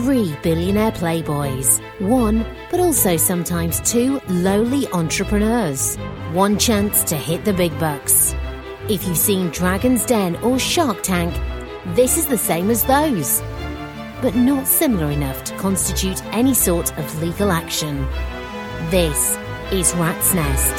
Three billionaire playboys. One, but also sometimes two lowly entrepreneurs. One chance to hit the big bucks. If you've seen Dragon's Den or Shark Tank, this is the same as those but not similar enough to constitute any sort of legal action. This is Rat's Nest.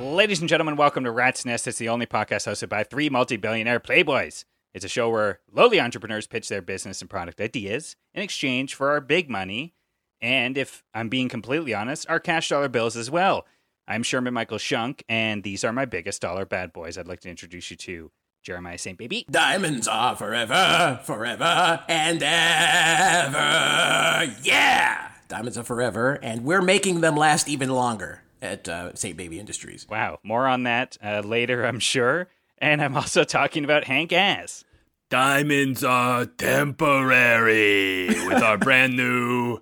Ladies and gentlemen, welcome to Rat's Nest. It's the only podcast hosted by three multi billionaire playboys. It's a show where lowly entrepreneurs pitch their business and product ideas in exchange for our big money. And if I'm being completely honest, our cash dollar bills as well. I'm Sherman Michael Shunk, and these are my biggest dollar bad boys I'd like to introduce you to. Jeremiah St. Baby. Diamonds are forever, forever, and ever. Yeah! Diamonds are forever, and we're making them last even longer at uh, St. Baby Industries. Wow. More on that uh, later, I'm sure. And I'm also talking about Hank Ass. Diamonds are temporary with our brand new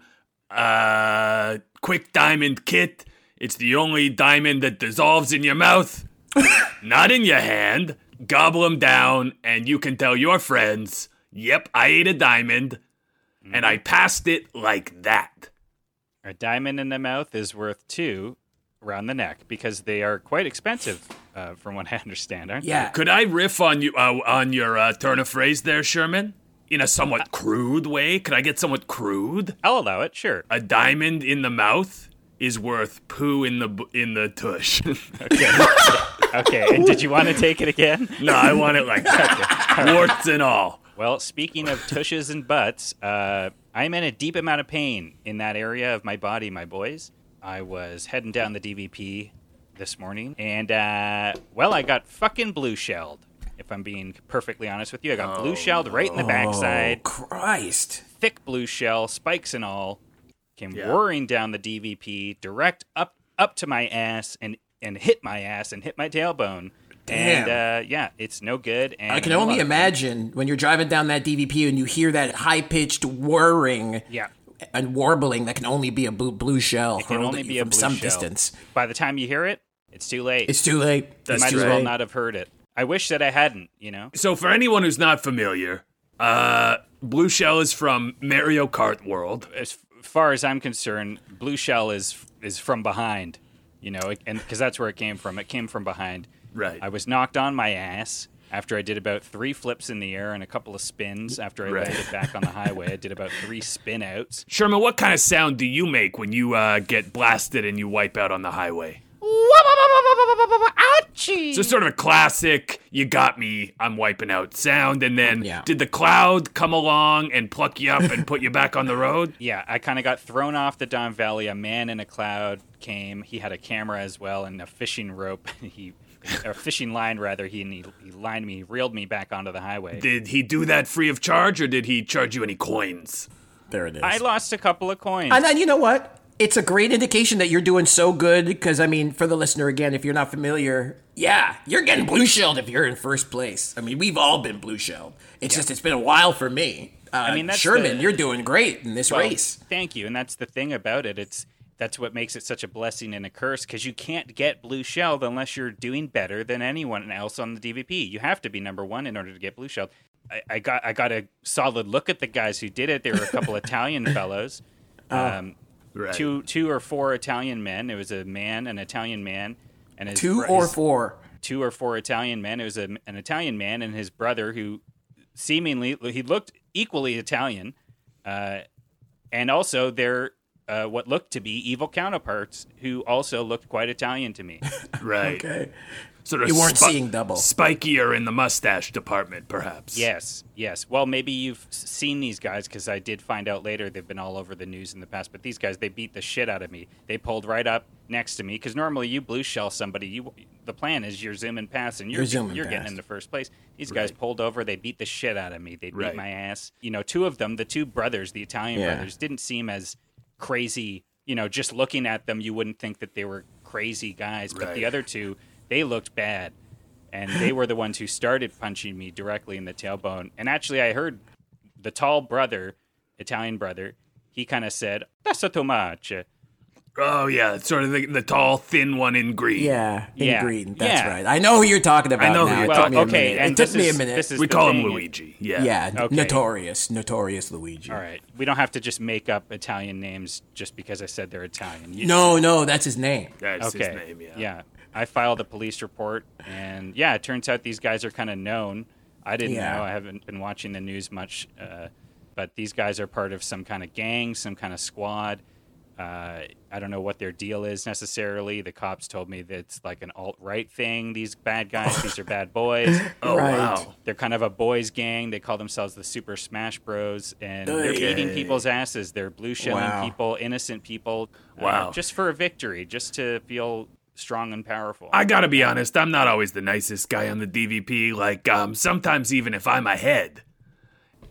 uh, Quick Diamond Kit. It's the only diamond that dissolves in your mouth, not in your hand gobble them down, and you can tell your friends, yep, I ate a diamond, mm-hmm. and I passed it like that. A diamond in the mouth is worth two around the neck because they are quite expensive, uh, from what I understand, aren't yeah. they? Could I riff on you uh, on your uh, turn of phrase there, Sherman? In a somewhat crude way? Could I get somewhat crude? I'll allow it, sure. A diamond in the mouth is worth poo in the in the tush. okay. okay. And did you want to take it again? No, I want it like that. Okay. Warts and all. Well, speaking of tushes and butts, uh, I'm in a deep amount of pain in that area of my body, my boys. I was heading down the DVP this morning, and uh, well, I got fucking blue shelled. If I'm being perfectly honest with you, I got oh, blue shelled right in the backside. Oh, Christ! Thick blue shell, spikes and all came yeah. whirring down the DVP, direct up up to my ass, and and hit my ass and hit my tailbone. Damn. And uh, yeah, it's no good. I can only imagine when you're driving down that DVP and you hear that high pitched whirring. Yeah. And warbling that can only be a blue, blue shell. It can only be blue some shell. distance. By the time you hear it, it's too late. It's too late. That's you might too as well late. not have heard it. I wish that I hadn't. You know. So for anyone who's not familiar, uh, Blue Shell is from Mario Kart World. As far as I'm concerned, Blue Shell is is from behind, you know, and because that's where it came from. It came from behind. Right. I was knocked on my ass after I did about three flips in the air and a couple of spins. After I Right. landed back on the highway, I did about three spin outs. Sherman, what kind of sound do you make when you uh, get blasted and you wipe out on the highway? Ouchie! So sort of a classic "you got me, I'm wiping out" sound, and then Yeah. did the cloud come along and pluck you up and put you back on the road? Yeah, I kind of got thrown off the Don Valley. A man in a cloud came. He had a camera as well and a fishing rope. he, a fishing line rather. He, he he lined me, reeled me back onto the highway. Did he do that free of charge, or did he charge you any coins? There it is. I lost a couple of coins. and then you know what? It's a great indication that you're doing so good because I mean, for the listener again, if you're not familiar, yeah, you're getting blue shelled if you're in first place. I mean, we've all been blue shelled. It's just it's been a while for me. Uh, I mean, that's Sherman, the- you're doing great in this Well, race. Thank you, and that's the thing about it. It's that's what makes it such a blessing and a curse because you can't get blue shelled unless you're doing better than anyone else on the DVP. You have to be number one in order to get blue shelled. I, I got I got a solid look at the guys who did it. There were a couple Italian fellows, um, Right. two two or four Italian men. It was a man, an Italian man, and his Two bro- or his- four. two or four Italian men. It was a, an Italian man and his brother who seemingly he looked equally Italian, uh, and also they're uh, what looked to be evil counterparts who also looked quite Italian to me. Right. Okay. Sort of You weren't spi- seeing double. Spikier in the mustache department, perhaps. yes, yes. Well, maybe you've seen these guys because I did find out later they've been all over the news in the past. But these guys, they beat the shit out of me. They pulled right up next to me because normally you blue shell somebody. You the plan is you're zooming past and you're You're zooming you're getting past. into first place. These guys pulled over. They beat the shit out of me. They beat Right. my ass. You know, two of them, the two brothers, the Italian Yeah. brothers, didn't seem as crazy. You know, just looking at them, you wouldn't think that they were crazy guys. But the other two, they looked bad, and they were the ones who started punching me directly in the tailbone. And actually, I heard the tall brother, Italian brother, he kind of said, "That's too much." Oh yeah, it's sort of the, the tall, thin one in green. Yeah, in Yeah, green. That's yeah. right. I know who you're talking about. I know who you're It Well, took me a okay, and it took this me a minute. this is We the call him. Luigi. Yeah. yeah, Okay. notorious, notorious Luigi. All right, we don't have to just make up Italian names just because I said they're Italian. You- No, no, that's his name. That's okay. his name. Yeah. yeah. I filed a police report, and yeah, it turns out these guys are kind of known. I didn't Yeah. know. I haven't been watching the news much, uh, but these guys are part of some kind of gang, some kind of squad. Uh, I don't know what their deal is necessarily. The cops told me that it's like an alt right thing. These bad guys, these are bad boys. Oh Right. wow. They're kind of a boys' gang. They call themselves the Super Smash Bros. And they're Okay. beating people's asses. They're blue shelling Wow. people, innocent people. uh, Wow. just for a victory, just to feel strong and powerful. I gotta be honest, I'm not always the nicest guy on the DVP. Like, um, sometimes even if I'm ahead,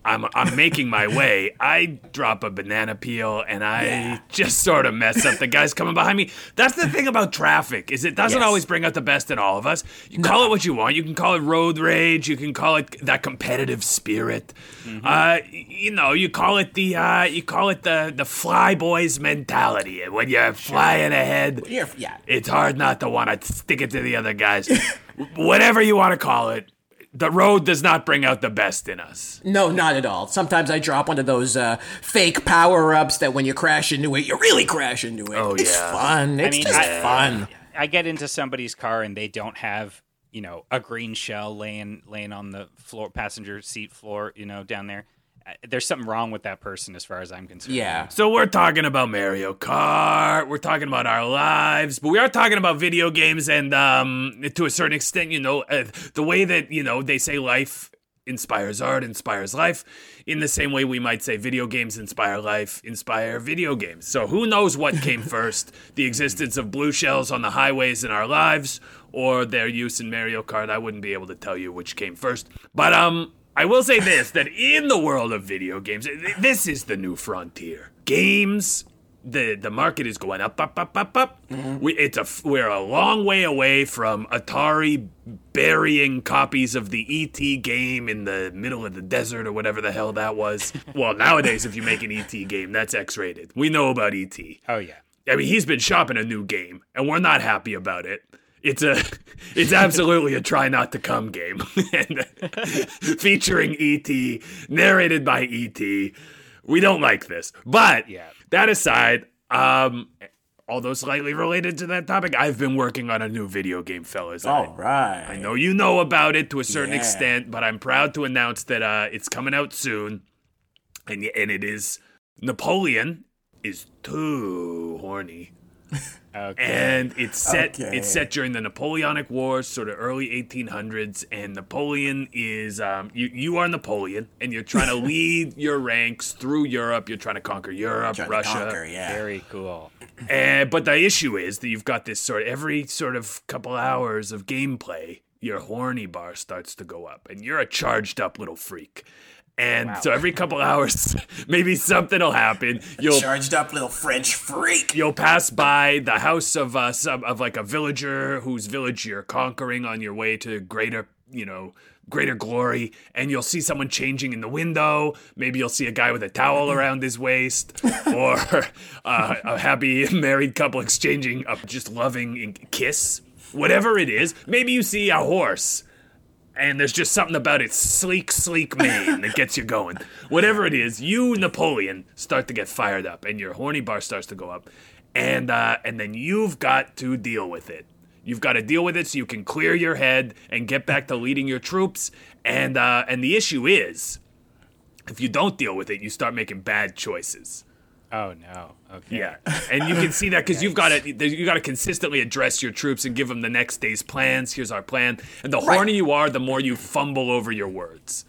I'm I'm making my way. I drop a banana peel and I just sort of mess up the guys coming behind me. That's the thing about traffic is it doesn't Yes. always bring out the best in all of us. You call it what you want. You can call it road rage. You can call it that competitive spirit. Mm-hmm. Uh, you know, you call it the uh, you call it the the fly boys mentality. When you're flying ahead, You're- yeah. it's hard not to want to stick it to the other guys. Whatever you want to call it, the road does not bring out the best in us. No, not at all. Sometimes I drop one of those uh, fake power ups that when you crash into it, you really crash into it. Oh, it's yeah. fun. It's mean, just I- fun. I get into somebody's car and they don't have, you know, a green shell laying laying on the floor, passenger seat floor, you know, down there. Uh, There's something wrong with that person, as far as I'm concerned. Yeah. So we're talking about Mario Kart, we're talking about our lives, but we are talking about video games and um to a certain extent, you know, uh, the way that, you know, they say life inspires art, inspires life, in the same way we might say video games inspire life, inspire video games. So who knows what came first, the existence of blue shells on the highways in our lives or their use in Mario Kart? I wouldn't be able to tell you which came first. But um I will say this that in the world of video games, this is the new frontier. Games the the market is going up up up up up. Mm-hmm. We it's a we're a long way away from Atari burying copies of the ET game in the middle of the desert or whatever the hell that was. well, nowadays if you make an ET game, that's X-rated. We know about ET. Oh yeah. I mean, he's been shopping a new game, and we're not happy about it. It's a, it's absolutely a try not to come game, and featuring ET, narrated by ET. We don't like this, but Yeah. that aside, um, although slightly related to that topic, I've been working on a new video game, fellas. I- All right. I know you know about it to a certain Yeah. extent, but I'm proud to announce that uh, it's coming out soon, and and it is Napoleon is too horny, Okay. and it's set Okay. it's set during the Napoleonic Wars, sort of early 1800s, and Napoleon is um, you you are Napoleon, and you're trying to lead your ranks through Europe. You're trying to conquer Europe, Russia, conquer, yeah. Very cool. and, but the issue is that you've got this sort of every sort of couple hours of gameplay, your horny bar starts to go up, and you're a charged up little freak. And so every couple hours, maybe something will happen. You'll Charged up little French freak. you'll pass by the house of uh, some of like a villager whose village you're conquering on your way to greater, you know, greater glory, and you'll see someone changing in the window. Maybe you'll see a guy with a towel around his waist, or uh, a happy married couple exchanging a just loving kiss. Whatever it is, maybe you see a horse and there's just something about its sleek, sleek mane that gets you going. Whatever it is, you, Napoleon, start to get fired up, and your horny bar starts to go up, and uh, and then you've got to deal with it. You've got to deal with it so you can clear your head and get back to leading your troops. And uh, and the issue is, if you don't deal with it, you start making bad choices. Oh no. Okay. Yeah, and you can see that because you've got to you got to consistently address your troops and give them the next day's plans. Here's our plan, and the Right. hornier you are, the more you fumble over your words.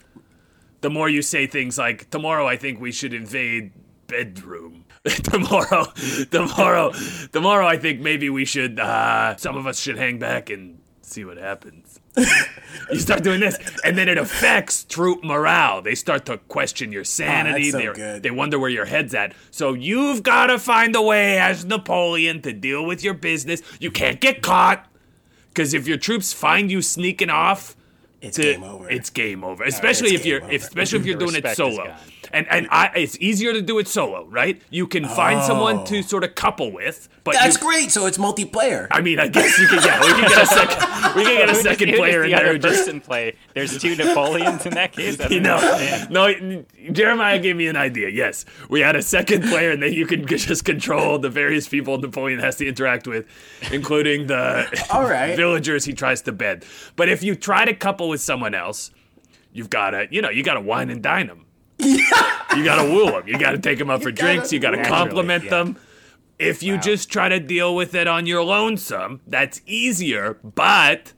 The more you say things like, "Tomorrow, I think we should invade bedroom." tomorrow, tomorrow, tomorrow, I think maybe we should. Uh, some of us should hang back and see what happens. you start doing this, and then it affects troop morale. They start to question your oh, sanity. so They're- good. They wonder where your head's at. So you've got to find a way as Napoleon to deal with your business. You can't get caught because if your troops find you sneaking off, It's to- game over. It's game over. Especially it's if you're, if, especially if you're doing it solo. Gone. And and I, it's easier to do it solo, right? You can find someone to oh. sort of couple with, but Oh. That's you, great. So it's multiplayer. I mean, I guess you can. Yeah, we can get a second. We can get a second who does player the in there. other who just person play. There's two Napoleons in that case. I don't you know, no, Jeremiah gave me an idea. Yes, we had a second player, and then you can just control the various people Napoleon has to interact with, including the All right. villagers he tries to bed. But if you try to couple with someone else, you've got to, you know, you got to wine and dine them. You got to woo them. You got to take them out for drinks. You got to compliment yeah. them. If you just try to deal with it on your lonesome, that's easier, but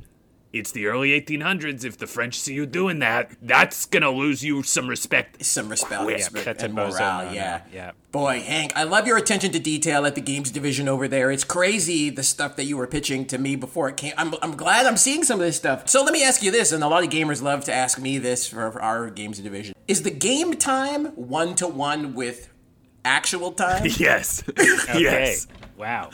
it's the early 1800s. If the French see you doing that, that's going to lose you some respect. Some respect, Quick. respect That's and bozo morale. no-no. Yeah. Yeah. Boy, Hank, I love your attention to detail at the games division over there. It's crazy the stuff that you were pitching to me before it came. I'm, I'm glad I'm seeing some of this stuff. So let me ask you this, and a lot of gamers love to ask me this for, for our games division. Is the game time one to one with actual time? Yes. Yes. Wow.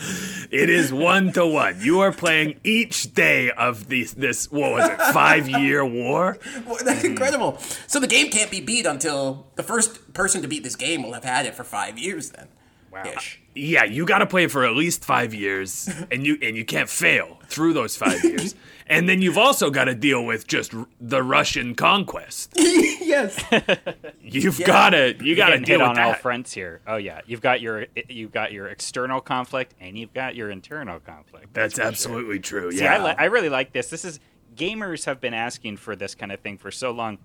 It is one to one. You are playing each day of these this what was it, five year war? Well, That's incredible. So the game can't be beat until the first person to beat this game will have had it for five years then. Wow. Ish. Yeah, you gotta play it for at least five years and you and you can't fail through those five years. And then you've also got to deal with just r- the Russian conquest. yes. You've gotta you gotta deal hit with on all that. fronts here. Oh yeah, you've got your you've got your external conflict and you've got your internal conflict. That's for sure. absolutely true. See, I, Yeah. li- I really like this. This is gamers have been asking for this kind of thing for so long.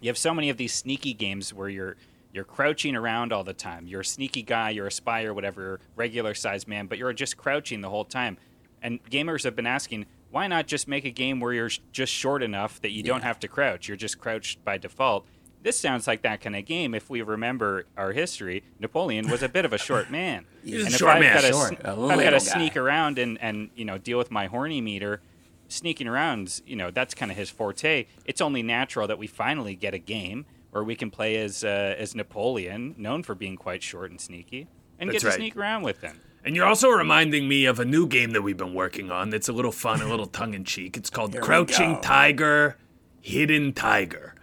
You have so many of these sneaky games where you're you're crouching around all the time. You're a sneaky guy, you're a spy or whatever, regular sized man, but you're just crouching the whole time. And gamers have been asking, why not just make a game where you're just short enough that you don't have to crouch? You're just crouched by default. This sounds like that kind of game. If we remember our history, Napoleon was a bit of a short man. He's a and if short I've man. got to Short, a I've got to sneak around and, and you know deal with my horny meter, sneaking around, you know that's kind of his forte. It's only natural that we finally get a game where we can play as uh, as Napoleon, known for being quite short and sneaky, and That's get to right. sneak around with him. And you're also reminding me of a new game that we've been working on that's a little fun, a little tongue in cheek. It's called Here Crouching. Tiger, Hidden Tiger.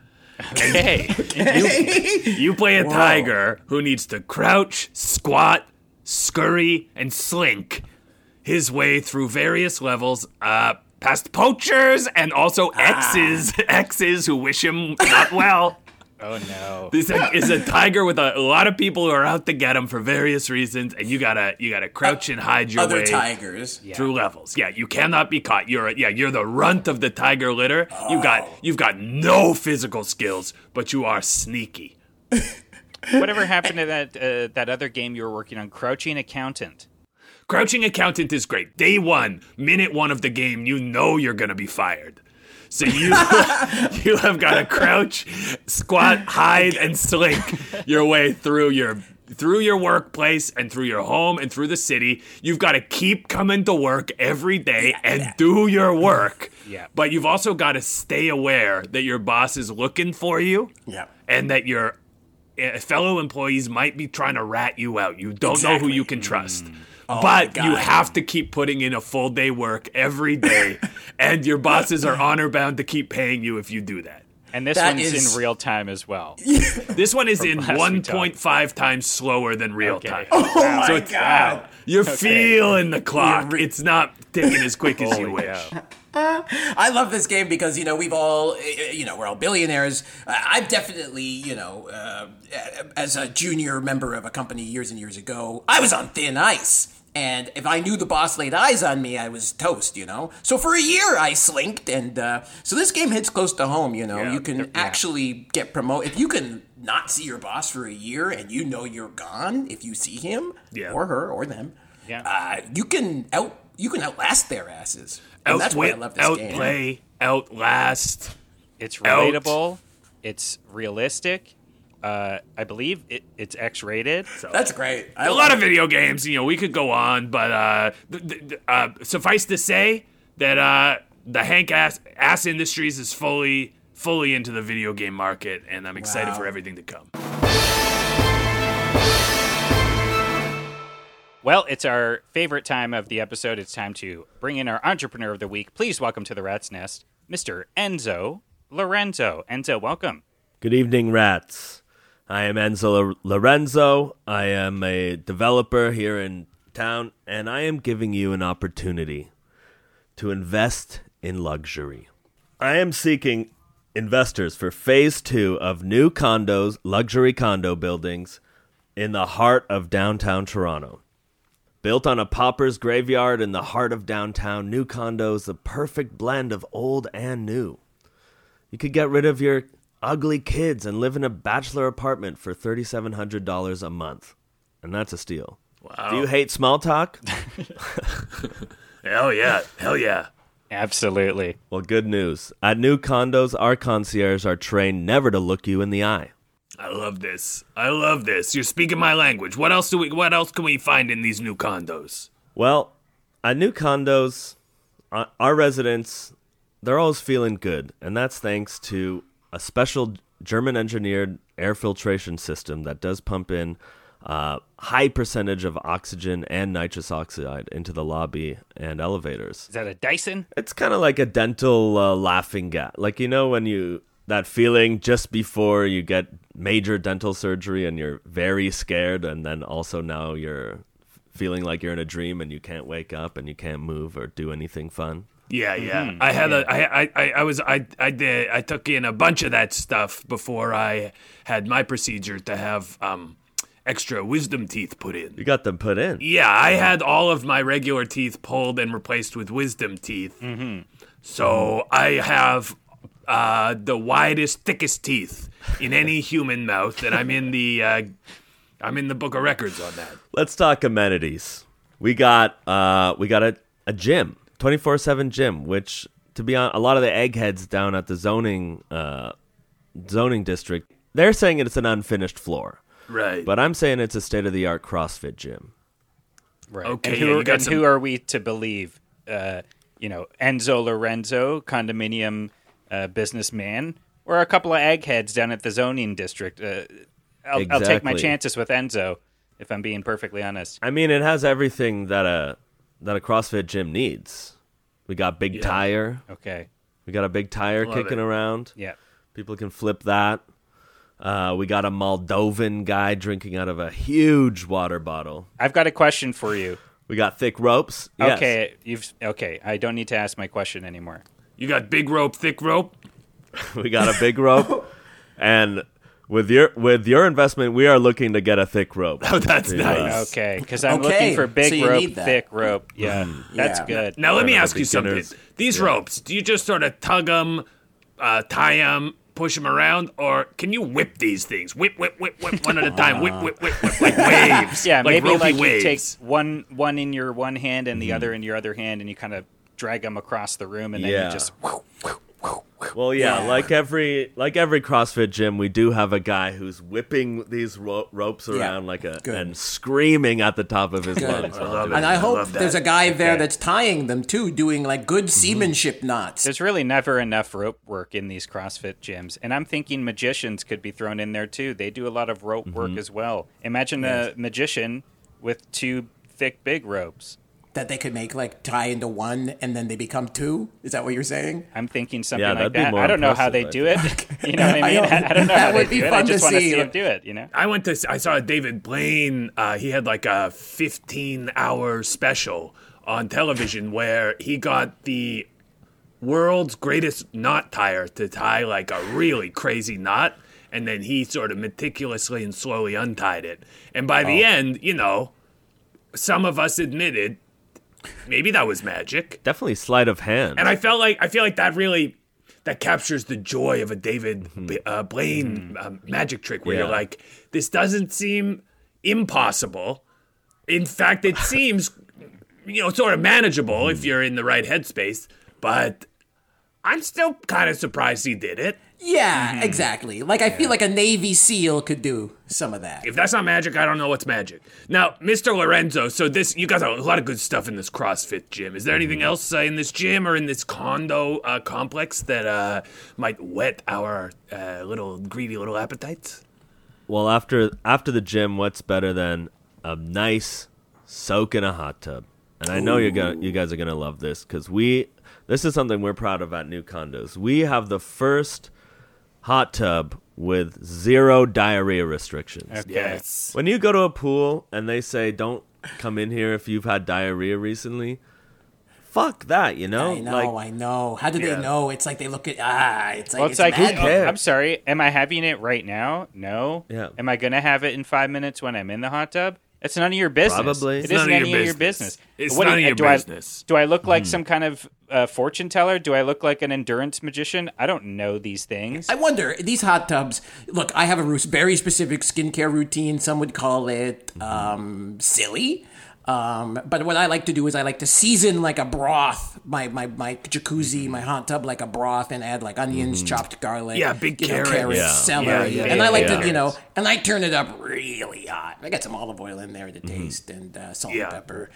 Okay, You play a tiger who needs to crouch, squat, scurry, and slink his way through various levels, uh, past poachers and also exes, exes who wish him not well. Oh no, This is a tiger with a, a lot of people who are out to get him for various reasons, and you gotta you gotta crouch and hide your Other way tigers. through levels. Yeah, you cannot be caught. You're a, yeah, you're the runt of the tiger litter. You got you've got no physical skills, but you are sneaky. whatever happened to that uh, that other game you were working on, Crouching Accountant? Crouching Accountant is great. Day one, minute one of the game, you know you're gonna be fired. So you you have got to crouch, squat, hide, and slink your way through your through your workplace and through your home and through the city. You've got to keep coming to work every day and do your work. Yeah. But you've also got to stay aware that your boss is looking for you. Yeah. And that your uh, fellow employees might be trying to rat you out. You don't know who you can trust. Oh but you have to keep putting in a full day work every day, and your bosses are honor bound to keep paying you if you do that. And this That one's is- in real time as well. This one is in last we 1.5 times slower than real Okay. time. Oh my So it's- god. You're feeling the clock. re- it's not ticking as quick as you Holy wish. I love this game because you know we've all uh, you know we're all billionaires. Uh, I've definitely you know uh, as a junior member of a company years and years ago, I was on thin ice. And if I knew the boss laid eyes on me, I was toast, you know. So for a year, I slinked, and uh, so this game hits close to home. You know, Yeah. you can actually get promoted if you can not see your boss for a year, and you know you're gone. If you see him Yeah. or her or them, Yeah. uh, you can out you can outlast their asses. And that's why I Outwit, love this game. outplay, outlast. It's Out. relatable. It's realistic. Uh, I believe it, it's X-rated. That's great. I a love lot of video games. You know, we could go on, but uh, th- th- th- uh, suffice to say that uh, the Hank ass, ass Industries is fully fully into the video game market, and I'm excited Wow. for everything to come. Well, it's our favorite time of the episode. It's time to bring in our entrepreneur of the week. Please welcome to the Rat's Nest, Mr. Enzo Lorenzo. Enzo, welcome. Good evening, rats. I am Enzo Lorenzo. I am a developer here in town, and I am giving you an opportunity to invest in luxury. I am seeking investors for phase two of new condos, luxury condo buildings in the heart of downtown Toronto. Built on a pauper's graveyard in the heart of downtown, new condos, the perfect blend of old and new. You could get rid of your ugly kids and live in a bachelor apartment for $3,700 a month. And that's a steal. Wow. Do you hate small talk? Hell yeah. Hell yeah. Absolutely. well, good news. At new condos, our concierge are trained never to look you in the eye. I love this. I love this. You're speaking my language. What else do we what else can we find in these new condos? Well, at new condos, uh, our residents, they're always feeling good. And that's thanks to a special German engineered air filtration system that does pump in uh, high percentage of oxygen and nitrous oxide into the lobby and elevators. Is that a Dyson? It's kind of like a dental uh, laughing gas. Like, you know, when you, that feeling just before you get major dental surgery and you're very scared, and then also now you're feeling like you're in a dream and you can't wake up and you can't move or do anything fun. Yeah, yeah. I had a. I. I. I was, I, I did, I took in a bunch of that stuff before I had my procedure to have um, extra wisdom teeth put in. You got them put in. Yeah, I had all of my regular teeth pulled and replaced with wisdom teeth. Mm-hmm. So I have uh, the widest, thickest teeth in any human mouth, and I'm in the, uh, I'm in the book of records on that. Let's talk amenities. We got uh we got a, a gym, 24/7 gym, which to be on a lot of the eggheads down at the zoning uh zoning district, they're saying it's an unfinished floor. Right. But I'm saying it's a state of the art CrossFit gym. Right. Okay, And who, you got and some- who are we to believe? Uh, you know, Enzo Lorenzo, condominium uh, businessman, or a couple of eggheads down at the zoning district? Uh, I'll, I'll take my chances with Enzo, if I'm being perfectly honest. I mean, it has everything that a that a CrossFit gym needs. We got big tire. Okay. We got a big tire Love kicking it. around. Yeah. People can flip that. Uh, we got a Moldovan guy drinking out of a huge water bottle. I've got a question for you. We got thick ropes. Yes. Okay, you've okay. I don't need to ask my question anymore. You got big rope, thick rope. we got a big rope, and with your with your investment, we are looking to get a thick rope. Oh, that's To, nice. Okay, because I'm Okay, looking for big so rope, thick rope. Yeah, that's Yeah. good. Now let me ask you something. beginners. These ropes, do you just sort of tug them, uh, tie them, push them around, or can you whip these things? Whip, whip, whip, whip, one at a time. Whip, whip, whip, whip, like waves. Yeah, like maybe ropey like you take one one in your one hand and the other in your other hand, and you kind of drag them across the room, and then Yeah. you just Well, yeah, Yeah. like every like every CrossFit gym, we do have a guy who's whipping these ro- ropes Yeah, around like a good. and screaming at the top of his lungs. while love doing And I it. hope love that. there's a guy there Okay. that's tying them too, doing like good mm-hmm. seamanship knots. There's really never enough rope work in these CrossFit gyms. And I'm thinking magicians could be thrown in there too. They do a lot of rope work mm-hmm. as well. Imagine a magician with two thick, big ropes. That they could make like tie into one and then they become two. Is that what you're saying? I'm thinking something Yeah, like that'd be that. more I don't know how they do it. you know what I I mean? know. I, don't know That how they be do it. I just want to see. see him do it, you know? I went to I saw David Blaine. Uh, he had like a 15 hour special on television where he got the world's greatest knot tire to tie like a really crazy knot, and then he sort of meticulously and slowly untied it. And by the end, you know, some of us admitted maybe that was magic. Definitely sleight of hand. And I felt like I feel like that really that captures the joy of a David B- uh, Blaine um, magic trick, where you're Mm-hmm. Like, this doesn't seem impossible. In fact, it seems you know sort of manageable Mm-hmm. if you're in the right headspace. But I'm still kind of surprised he did it. Yeah, Mm-hmm. exactly. Like I feel like a Navy SEAL could do some of that. If that's not magic, I don't know what's magic. Now, Mr. Lorenzo, so this you got a lot of good stuff in this CrossFit gym. Is there anything Mm-hmm. else uh, in this gym or in this condo uh, complex that uh, might whet our uh, little greedy little appetites? well, after after the gym, what's better than a nice soak in a hot tub? And I know you're gonna you guys are gonna love this because we this is something we're proud of at New Condos. We have the first hot tub with zero diarrhea restrictions. Okay. Yes. When you go to a pool and they say don't come in here if you've had diarrhea recently, fuck that, you know? I know, like I know. How do Yeah. they know? It's like they look at ah. It's like Well, it's, like, magic. oh, cares? I'm sorry. Am I having it right now? No. Yeah. Am I going to have it in five minutes when I'm in the hot tub? It's none of your business. Probably. It It's isn't none of any your of your business. business. It's What do none you- of your do I- do I look like Hmm. some kind of uh, fortune teller? Do I look like an endurance magician? I don't know these things. I wonder these hot tubs. Look, I have a very specific skincare routine. Some would call it um, silly. Um, but what I like to do is I like to season like a broth, my, my, my jacuzzi, my hot tub like a broth, and add like onions, chopped garlic, Yeah, big you know, carrots. carrots, Yeah. celery, Yeah, yeah, and I like yeah. to you know, and I turn it up really hot. I got some olive oil in there to taste and uh, salt Yeah. and pepper.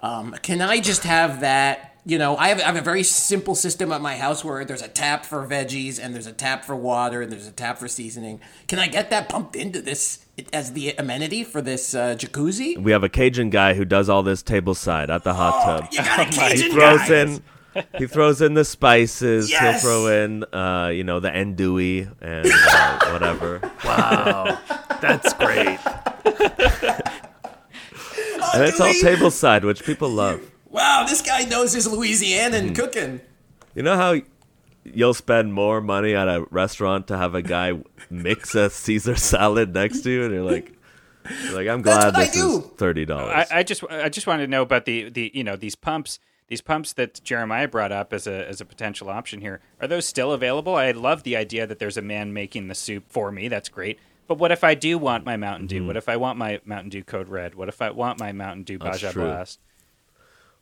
Um, can I just have that? You know, I have, I have a very simple system at my house where there's a tap for veggies and there's a tap for water and there's a tap for seasoning. Can I get that pumped into this as the amenity for this uh, jacuzzi? we have a Cajun guy who does all this table side at the hot tub. You got a Cajun he throws guy. in he throws in the spices. Yes! He'll throw in uh, you know, the andouille and uh, whatever. Wow, that's great. And it's all Andouille? table side, which people love. Wow, this guy knows his Louisianan hmm. cooking. You know how you'll spend more money at a restaurant to have a guy mix a Caesar salad next to you, and you're like, you're like, I'm glad what I this do. is thirty dollars. I just I just wanted to know about the, the you know these pumps these pumps that Jeremiah brought up as a as a potential option here. Are those still available? I love the idea that there's a man making the soup for me. That's great. But what if I do want my Mountain Dew? Hmm. What if I want my Mountain Dew Code Red? What if I want my Mountain Dew Baja. Blast?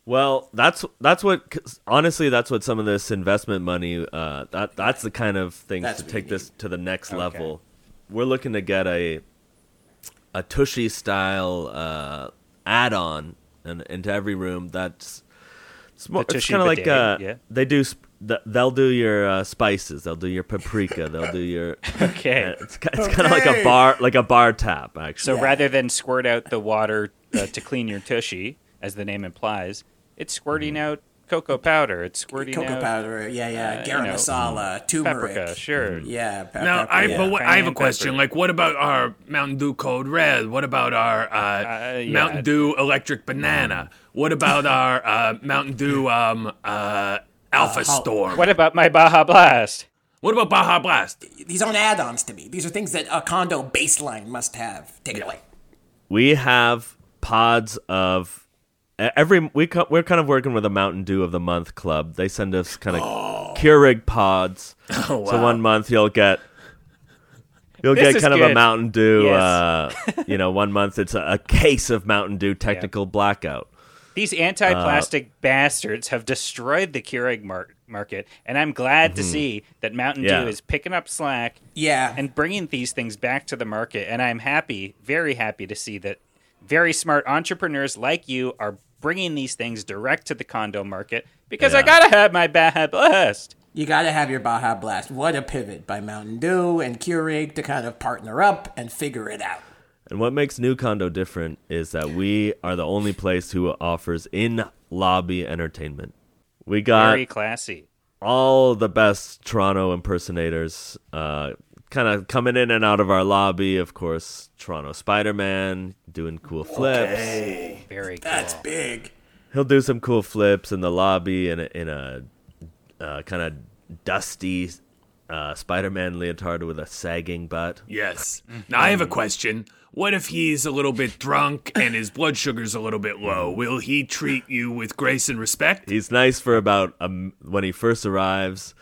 Well, that's that's what 'cause honestly that's what some of this investment money uh, that that's the kind of things That's to take this to the next Okay. level. We're looking to get a a tushy style uh, add-on and into every room. That's it's, more, it's kind of like bidet, uh, yeah. they do. Sp- th- they'll do your uh, spices. They'll do your paprika. They'll do your. Okay. Uh, it's, ki- it's kind of like a bar, like a bar tap, actually. So rather than squirt out the water uh, to clean your tushy, as the name implies, it's squirting out cocoa powder. It's squirting Cocoa out powder, yeah, yeah, uh, garam you know, masala, turmeric. paprika. Sure. Yeah, pe- Now, pepper, I yeah. but what, I have a question. pepper. Like, what about our Mountain Dew Code Red? What about our uh, Uh, yeah. Mountain Dew Electric Banana? What about our uh, Mountain Dew um, uh, Alpha Storm? What about my Baja Blast? What about Baja Blast? These aren't add-ons to me. These are things that a condo baseline must have. Take it away. we have pods of every we co- we're kind of working with a Mountain Dew of the month club. They send us kind of Keurig pods. Oh, So one month you'll get you'll This get is kind of a. Mountain Dew. Yes. Uh, you know, one month it's a, a case of Mountain Dew Technical Blackout. These anti-plastic bastards have destroyed the Keurig mar- market, and I'm glad to see that Mountain Yeah. Dew is picking up slack Yeah. and bringing these things back to the market. And I'm happy, very happy to see that very smart entrepreneurs like you are bringing these things direct to the condo market because I gotta have my Baja Blast. You gotta have your Baja Blast. What a pivot by Mountain Dew and Keurig to kind of partner up and figure it out. And what makes New Condo different is that we are the only place who offers in lobby entertainment. We got Very classy. all the best Toronto impersonators uh, kind of coming in and out of our lobby. Of course, Toronto Spider Man doing cool flips. Okay. Very cool. That's big. He'll do some cool flips in the lobby in a, in a uh, kind of dusty uh, Spider Man leotard with a sagging butt. Yes. Now I have a question. What if he's a little bit drunk and his blood sugar's a little bit low? Will he treat you with grace and respect? He's nice for about um, when he first arrives,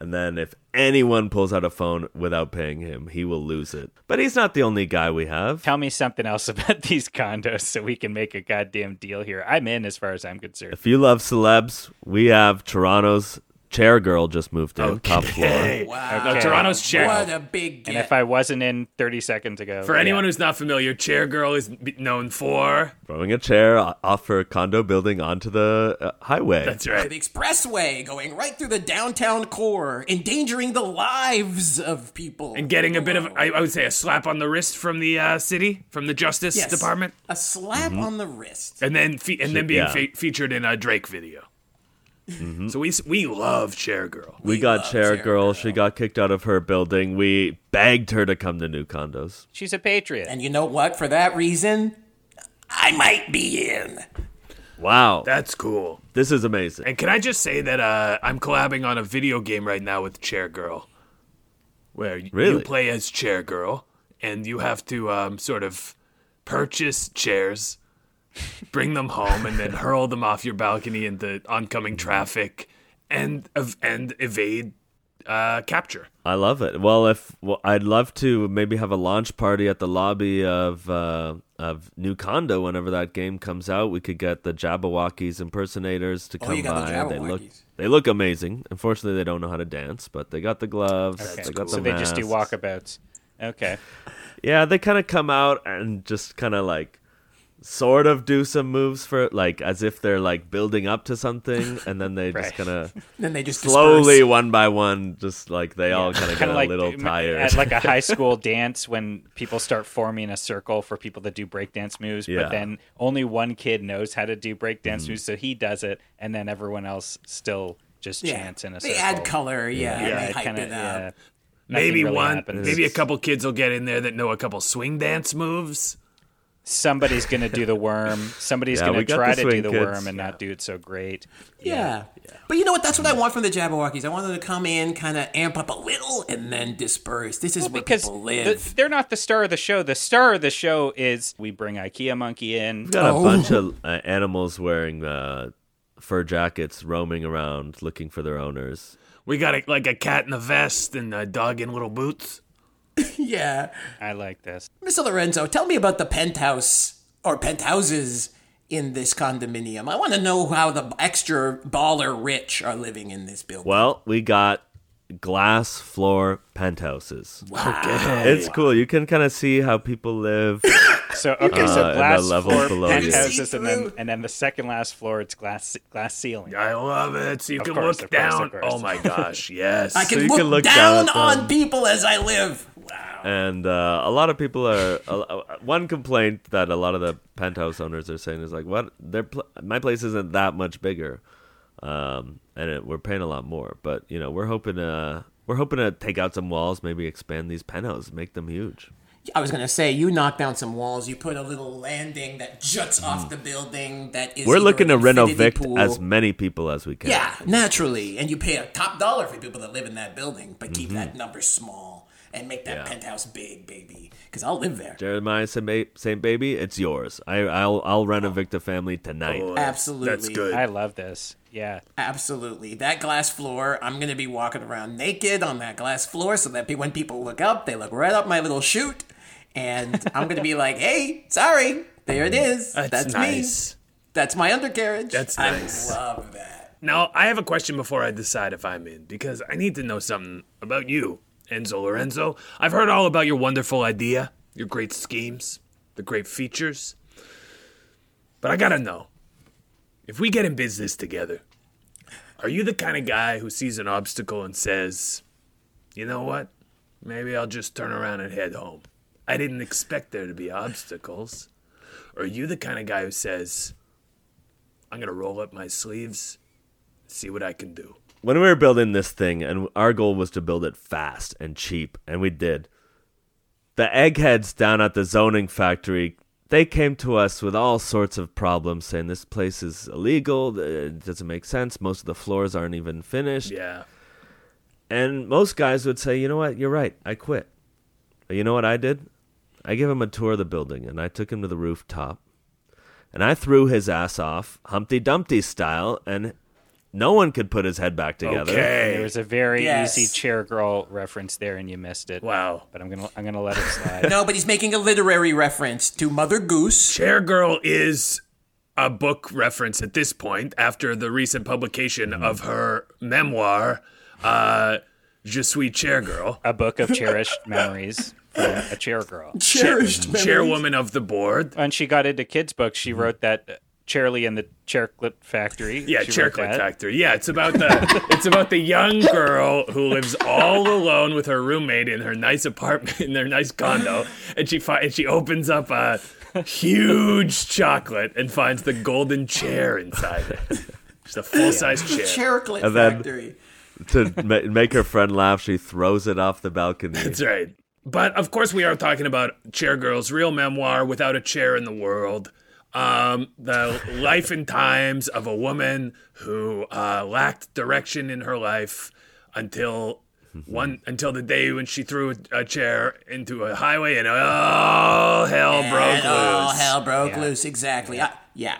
and then if anyone pulls out a phone without paying him, he will lose it. But he's not the only guy we have. Tell me something else about these condos so we can make a goddamn deal here. I'm in as far as I'm concerned. If you love celebs, we have Toronto's chair girl just moved in, top floor. Wow. No, Toronto's chair. What a big And if I wasn't in 30 seconds ago. For anyone who's not familiar, Chair Girl is known for. Throwing a chair off her condo building onto the uh, highway. That's right. the expressway going right through the downtown core, endangering the lives of people. And getting a bit of, I, I would say, a slap on the wrist from the uh, city, from the Justice Yes, Department, A slap Mm-hmm. on the wrist. and then fe- and then being Yeah. fe- featured in a Drake video. So we we love Chair Girl. we got love chair Chair girl. Girl. She got kicked out of her building. We begged her to come to new condos. She's a patriot. And you know what? For that reason, I might be in. Wow, That's cool. this is amazing. And can I just say that uh, I'm collabing on a video game right now with Chair Girl, where y- you play as Chair Girl, and you have to um, sort of purchase chairs, bring them home, and then hurl them off your balcony into oncoming traffic, and ev- and evade uh, capture. I love it. Well, if well, I'd love to maybe have a launch party at the lobby of uh, of New Condo whenever that game comes out. We could get the Jabbawockeez impersonators to Oh, come you got the by. They look they look amazing. Unfortunately, they don't know how to dance, but they got the gloves. Okay. They got so the they just do masks. walkabouts. Okay. Yeah, they kind of come out and just kind of like sort of do some moves for like as if they're like building up to something, and then they Right. just kind of Then they just slowly disperse. one by one, just like they all kind of get Kind a little tired. at like a high school dance when people start forming a circle for people that do breakdance moves, Yeah. But then only one kid knows how to do breakdance mm-hmm. moves, so he does it, and then everyone else still just Yeah. chants in a They circle. add color, yeah. Yeah, they hype kind of it up. yeah. Maybe really one, happens. maybe a couple kids will get in there that know a couple swing dance moves. Somebody's gonna do the worm. Somebody's Yeah, gonna try to do the kids. worm and not do it so great. Yeah. But you know what? That's what I want from the Jabbawockeez. I want them to come in, kind of amp up a little, and then disperse. This is where because people the- live. they're not the star of the show. The star of the show is we bring IKEA Monkey in. We've got Oh. a bunch of uh, animals wearing uh, fur jackets roaming around looking for their owners. We got a, like a cat in a vest and a dog in little boots. yeah. I like this. Mr. Lorenzo, tell me about the penthouse or penthouses in this condominium. I want to know how the extra baller rich are living in this building. Well, we got glass floor penthouses. Wow, It's cool. You can kind of see how people live. So okay, so Uh, and the glass levels floor below you. penthouses, and then and then the second last floor it's glass glass ceiling. I love it. So you Of can course, look of course, down. course. Oh my gosh, yes. I can, you look, can look down, down on people as I live. Wow. and uh, a lot of people are. Uh, one complaint that a lot of the penthouse owners are saying is like, "What? Their pl- my place isn't that much bigger, um, and it, we're paying a lot more." But you know, we're hoping to we're hoping to take out some walls, maybe expand these penthouses, make them huge. I was gonna say you knock down some walls. You put a little landing that juts off the building. That is. We're looking to renovate pool. as many people as we can. Yeah, naturally, and you pay a top dollar for people that live in that building, but keep Mm-hmm. that number small and make that penthouse big, baby. Because I'll live there. Jeremiah Saint Ba- Saint Baby, it's yours. I, I'll I'll renovate the family tonight. Absolutely, That's good. I love this. Yeah, Absolutely. That glass floor, I'm going to be walking around naked on that glass floor so that when people look up, they look right up my little chute. And I'm going to be like, hey, sorry, there it is. That's That's, nice. me. That's my undercarriage. That's nice. I love that. Now, I have a question before I decide if I'm in, because I need to know something about you, Enzo Lorenzo. I've heard all about your wonderful idea, your great schemes, the great features. But I gotta know if we get in business together, are you the kind of guy who sees an obstacle and says, you know what? Maybe I'll just turn around and head home. I didn't expect there to be obstacles. Or are you the kind of guy who says, I'm going to roll up my sleeves, see what I can do? When we were building this thing, and our goal was to build it fast and cheap, and we did. The eggheads down at the zoning factory, they came to us with all sorts of problems, saying this place is illegal, uh, it doesn't make sense, most of the floors aren't even finished. Yeah. And most guys would say, you know what, you're right, I quit. But you know what I did? I gave him a tour of the building and I took him to the rooftop. And I threw his ass off, Humpty Dumpty style, and no one could put his head back together. Okay. There was a very Yes. easy chair girl reference there, and you missed it. Wow. But I'm gonna I'm gonna let it slide. No, but he's making a literary reference to Mother Goose. Chair Girl is a book reference at this point after the recent publication of her memoir, uh, Je suis Chair Girl. a book of cherished memories from a chair girl. Cherished Chairwoman of the board. When she got into kids' books, she wrote that uh, Charlie and the Chairclip Factory. Yeah, she Chair wrote Click that. Factory. Yeah, it's about the it's about the young girl who lives all alone with her roommate in her nice apartment in their nice condo, and she fi- and she opens up a huge chocolate and finds the golden chair inside it. Just a full size chair. Chericlet And then- Factory. to ma- make her friend laugh, she throws it off the balcony. That's right. But of course, we are talking about Chair Girl's real memoir, Without a Chair in the World. Um, the life and times of a woman who uh, lacked direction in her life until one until the day when she threw a chair into a highway and all hell broke And all loose. hell broke loose. Exactly. I- yeah.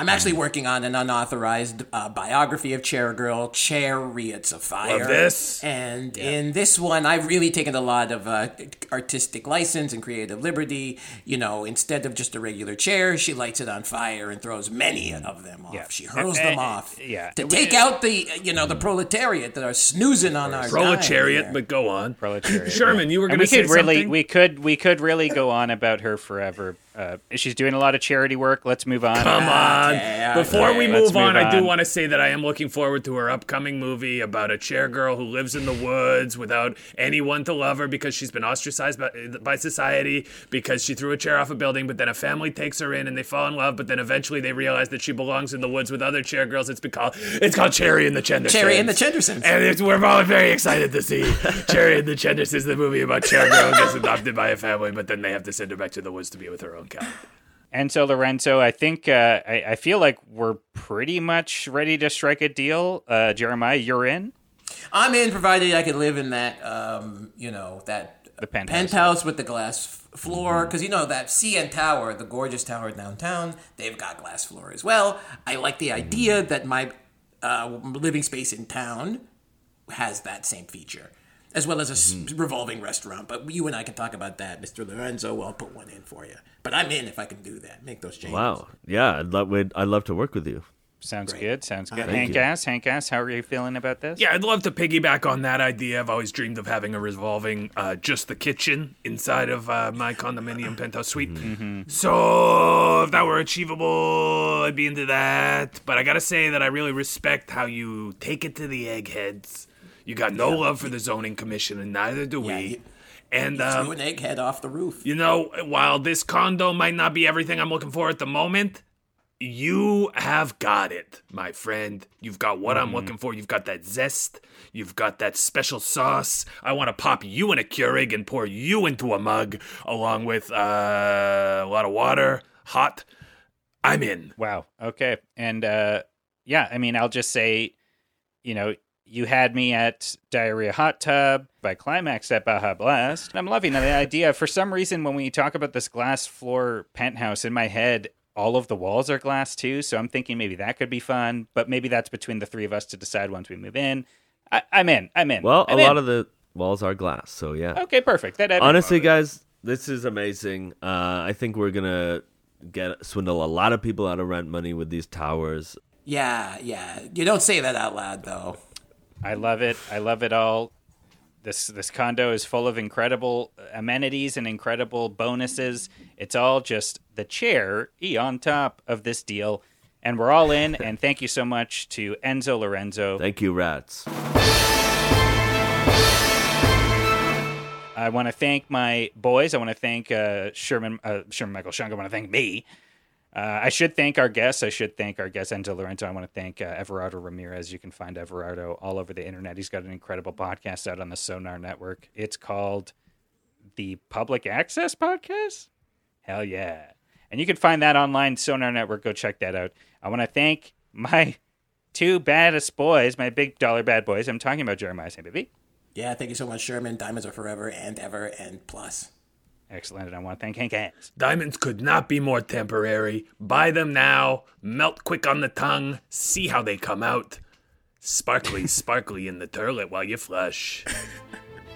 I'm actually working on an unauthorized uh, biography of Chair Girl, Chariots of Fire. Love this. And in this one, I've really taken a lot of uh, artistic license and creative liberty. You know, instead of just a regular chair, she lights it on fire and throws many of them off. Yeah. She hurls Eh, them eh, off. yeah. To take out the, you know, the proletariat that are snoozing on our dime Proletariat, here. but go on. Proletariat, Sherman, you were going we to say could really something? we could we could really go on about her forever. Uh, she's doing a lot of charity work. Let's move on. Come on. Okay, Before we okay, let's move on, move I do want to say that I am looking forward to her upcoming movie about a chair girl who lives in the woods without anyone to love her because she's been ostracized by, by society because she threw a chair off a building, but then a family takes her in and they fall in love, but then eventually they realize that she belongs in the woods with other chair girls. It's been called, it's called Cherry and the Chendersons. Cherry and the Chendersons. And it's, we're all very excited to see Cherry and the Chendersons, the movie about chair girl who gets adopted by a family, but then they have to send her back to the woods to be with her own kind. And so Lorenzo, I think uh, I, I feel like we're pretty much ready to strike a deal. Uh, Jeremiah, you're in. I'm in, provided I can live in that, um, you know, that The penthouse. Mm-hmm. with the glass floor. Because you know that CN Tower, the gorgeous tower downtown, they've got glass floor as well. I like the idea that my uh, living space in town has that same feature, as well as a Mm-hmm. revolving restaurant. But you and I can talk about that, Mr. Lorenzo. I'll put one in for you. But I'm in if I can do that. Make those changes. Wow. Yeah, I'd love, I'd love to work with you. Sounds good. Sounds good. Thank Hank you. Ass, Hank Ass, how are you feeling about this? Yeah, I'd love to piggyback on that idea. I've always dreamed of having a revolving uh, just the kitchen inside of uh, my condominium penthouse suite. So if that were achievable, I'd be into that. But I gotta say that I really respect how you take it to the eggheads. You got no love for the zoning commission, and neither do we. you- and Threw um, an egghead off the roof. you know, while this condo might not be everything I'm looking for at the moment, you have got it, my friend. You've got what I'm looking for. You've got that zest. You've got that special sauce. I want to pop you in a Keurig and pour you into a mug, along with uh, a lot of water, hot. I'm in. Wow. Okay. And uh, yeah, I mean, I'll just say, you know, you had me at Diarrhea Hot Tub by Climax at Baja Blast. I'm loving the idea. For some reason, when we talk about this glass floor penthouse in my head, all of the walls are glass too. So I'm thinking maybe that could be fun, but maybe that's between the three of us to decide once we move in. I, I'm in. I'm in. Well, a I'm lot in. of the walls are glass, so yeah. Okay, perfect. That Honestly, guys, this is amazing. Uh, I think we're gonna get swindle a lot of people out of rent money with these towers. Yeah, yeah. You don't say that out loud, though. I love it. I love it all. This this condo is full of incredible amenities and incredible bonuses. It's all just the cherry on top of this deal. And we're all in. and thank you so much to Enzo Lorenzo. Thank you, rats. I want to thank my boys. I want to thank uh, Sherman uh, Sherman Michael Shunk. I want to thank me. Uh, I should thank our guests. I should thank our guest Enzo Lorenzo. I want to thank uh, Everardo Ramirez. You can find Everardo all over the internet. He's got an incredible podcast out on the Sonar Network. It's called the Public Access Podcast. Hell yeah! And you can find that online, Sonar Network. Go check that out. I want to thank my two baddest boys, my big dollar bad boys. I'm talking about Jeremiah St. Baby. Yeah, thank you so much, Sherman. Diamonds are forever and ever and plus. Excellent. And I want to thank Hank Hanks. Diamonds could not be more temporary. Buy them now. Melt quick on the tongue. See how they come out. Sparkly, sparkly in the toilet while you flush.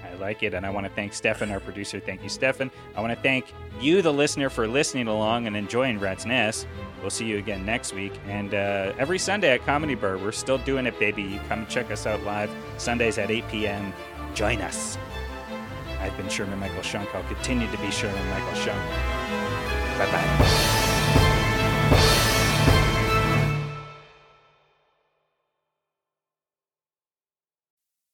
I like it. And I want to thank Stefan, our producer. Thank you, Stefan. I want to thank you, the listener, for listening along and enjoying Rat's Nest. We'll see you again next week. And uh, every Sunday at Comedy Bar, we're still doing it, baby. You come check us out live Sundays at 8 p.m. Join us. I've been Sherman Michael Shunk. I'll continue to be Sherman Michael Shunk. Bye bye.